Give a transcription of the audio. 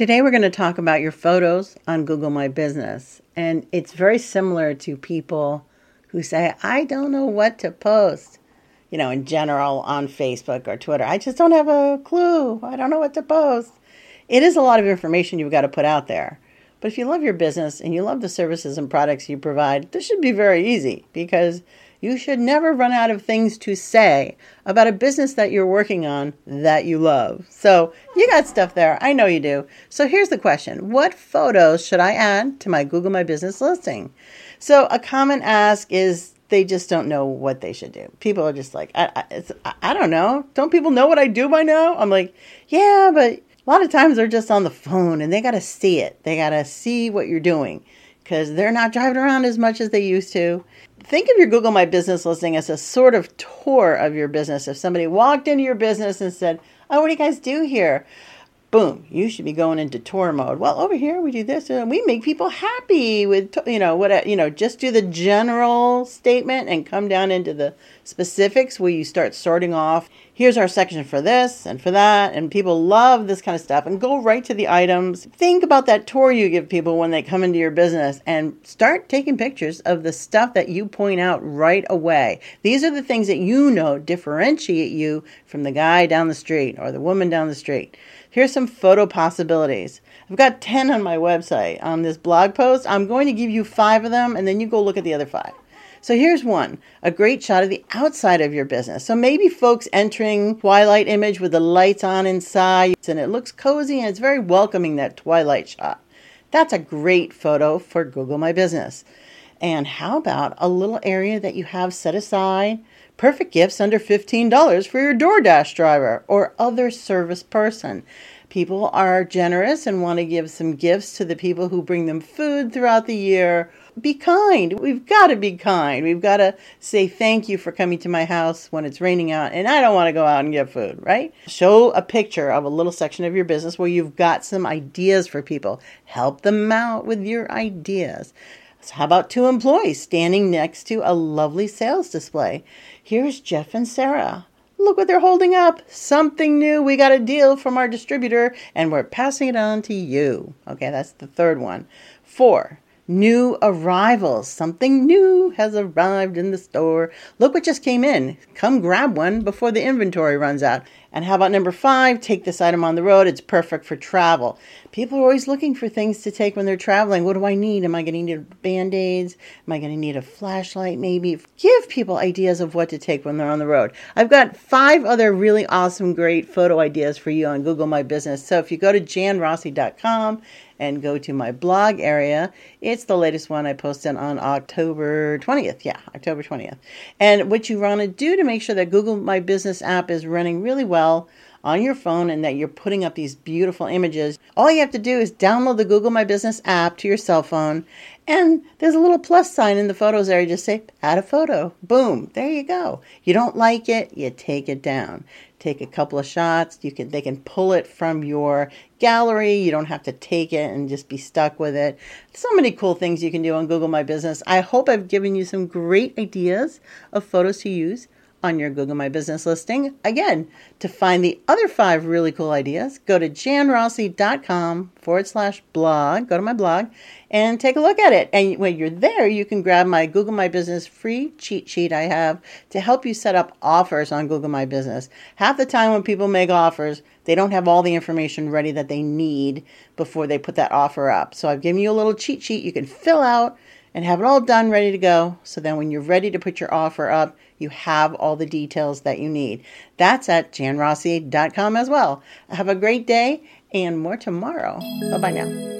Today we're going to talk about your photos on Google My Business. And it's very similar to people who say, I don't know what to post, you know, in general on Facebook or Twitter. I just don't have a clue. I don't know what to post. It is a lot of information you've got to put out there. But if you love your business and you love the services and products you provide, this should be very easy because you should never run out of things to say about a business that you're working on that you love. So you got stuff there. I know you do. So here's the question What photos should I add to my Google My Business listing? So a common ask is they just don't know what they should do. People are just like, I, I, I don't know. Don't people know what I do by now? I'm like, yeah, but a lot of times they're just on the phone and they got to see it. They got to see what you're doing because they're not driving around as much as they used to think of your Google My Business listing as a sort of tour of your business. If somebody walked into your business and said, Oh, what do you guys do here? Boom, you should be going into tour mode. Well, over here we do this and we make people happy with, you know, what, you know, just do the general statement and come down into the specifics where you start sorting off here's our section for this and for that. And people love this kind of stuff and go right to the items. Think about that tour you give people when they come into your business and start taking pictures of the stuff that you point out right away. These are the things that you know differentiate you from the guy down the street or the woman down the street. Here's some photo possibilities. I've got 10 on my website on this blog post. I'm going to give you five of them and then you go look at the other five. So here's one a great shot of the outside of your business. So maybe folks entering twilight image with the lights on inside and it looks cozy and it's very welcoming that twilight shot. That's a great photo for Google My Business. And how about a little area that you have set aside? Perfect gifts under $15 for your DoorDash driver or other service person. People are generous and want to give some gifts to the people who bring them food throughout the year be kind. We've got to be kind. We've got to say thank you for coming to my house when it's raining out and I don't want to go out and get food, right? Show a picture of a little section of your business where you've got some ideas for people. Help them out with your ideas. So how about two employees standing next to a lovely sales display? Here's Jeff and Sarah. Look what they're holding up. Something new. We got a deal from our distributor and we're passing it on to you. Okay, that's the third one. Four, new arrivals. Something new has arrived in the store. Look what just came in. Come grab one before the inventory runs out. And how about number five? Take this item on the road. It's perfect for travel. People are always looking for things to take when they're traveling. What do I need? Am I going to need band aids? Am I going to need a flashlight maybe? Give people ideas of what to take when they're on the road. I've got five other really awesome, great photo ideas for you on Google My Business. So if you go to janrossi.com and go to my blog area. It's the latest one I posted on October 20th. Yeah, October 20th. And what you want to do to make sure that Google My Business app is running really well on your phone and that you're putting up these beautiful images, all you have to do is download the Google My Business app to your cell phone. And there's a little plus sign in the photos area. Just say, add a photo. Boom. There you go. You don't like it, you take it down take a couple of shots. You can they can pull it from your gallery. You don't have to take it and just be stuck with it. So many cool things you can do on Google My Business. I hope I've given you some great ideas of photos to use on your Google My Business listing. Again, to find the other five really cool ideas, go to janrossi.com forward slash blog. Go to my blog and take a look at it. And when you're there, you can grab my Google My Business free cheat sheet I have to help you set up offers on Google My Business. Half the time when people make offers, they don't have all the information ready that they need before they put that offer up. So I've given you a little cheat sheet you can fill out and have it all done ready to go. So then when you're ready to put your offer up, you have all the details that you need. That's at janrossi.com as well. Have a great day and more tomorrow. Bye bye now.